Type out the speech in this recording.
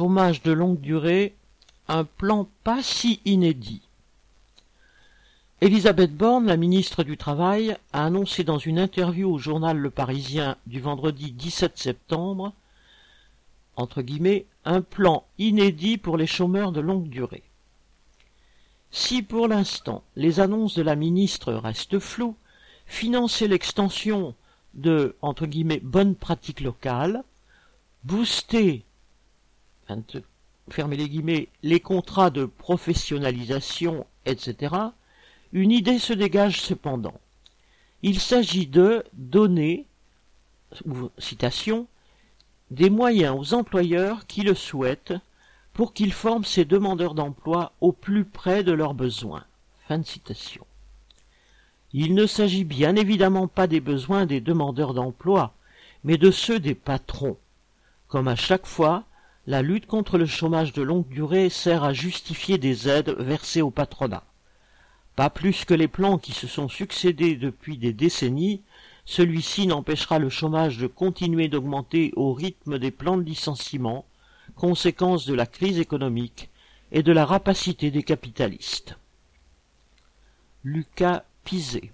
chômage de longue durée, un plan pas si inédit. Elisabeth Borne, la ministre du Travail, a annoncé dans une interview au journal Le Parisien du vendredi 17 septembre, entre guillemets, un plan inédit pour les chômeurs de longue durée. Si pour l'instant les annonces de la ministre restent floues, financer l'extension de entre guillemets bonnes pratiques locales, booster fermer les guillemets les contrats de professionnalisation, etc., une idée se dégage cependant. Il s'agit de donner, des moyens aux employeurs qui le souhaitent pour qu'ils forment ces demandeurs d'emploi au plus près de leurs besoins. Fin de citation. Il ne s'agit bien évidemment pas des besoins des demandeurs d'emploi, mais de ceux des patrons. Comme à chaque fois, la lutte contre le chômage de longue durée sert à justifier des aides versées au patronat. Pas plus que les plans qui se sont succédés depuis des décennies, celui-ci n'empêchera le chômage de continuer d'augmenter au rythme des plans de licenciement, conséquence de la crise économique et de la rapacité des capitalistes. Lucas Pizet